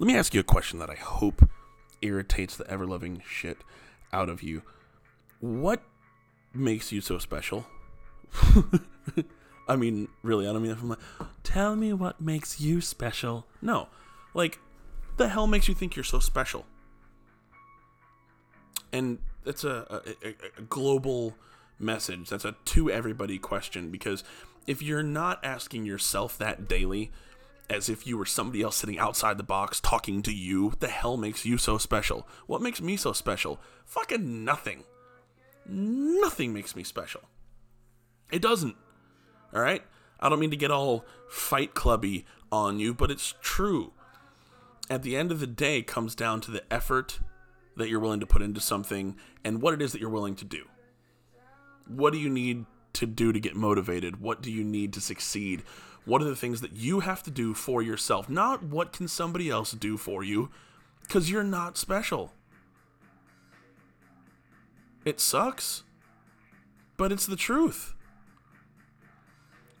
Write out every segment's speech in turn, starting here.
Let me ask you a question that I hope irritates the ever loving shit out of you. What makes you so special? I mean, really, I don't mean that from like, tell me what makes you special. No. Like, the hell makes you think you're so special? And that's a, a, a global message. That's a to everybody question because if you're not asking yourself that daily, as if you were somebody else sitting outside the box talking to you, what the hell makes you so special? What makes me so special? Fucking nothing. Nothing makes me special. It doesn't. All right? I don't mean to get all fight clubby on you, but it's true. At the end of the day, comes down to the effort that you're willing to put into something and what it is that you're willing to do. What do you need to do to get motivated? What do you need to succeed? What are the things that you have to do for yourself? Not what can somebody else do for you, because you're not special. It sucks, but it's the truth.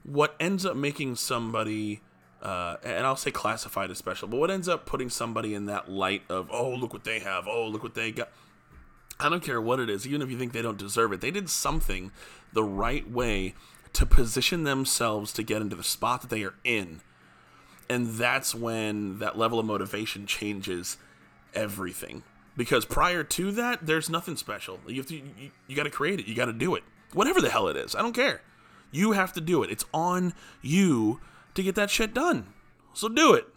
What ends up making somebody, uh, and I'll say classified as special, but what ends up putting somebody in that light of, oh, look what they have, oh, look what they got. I don't care what it is, even if you think they don't deserve it. They did something the right way to position themselves to get into the spot that they are in. And that's when that level of motivation changes everything because prior to that, there's nothing special. You have to, you, you got to create it. You got to do it. Whatever the hell it is, I don't care. You have to do it. It's on you to get that shit done. So do it.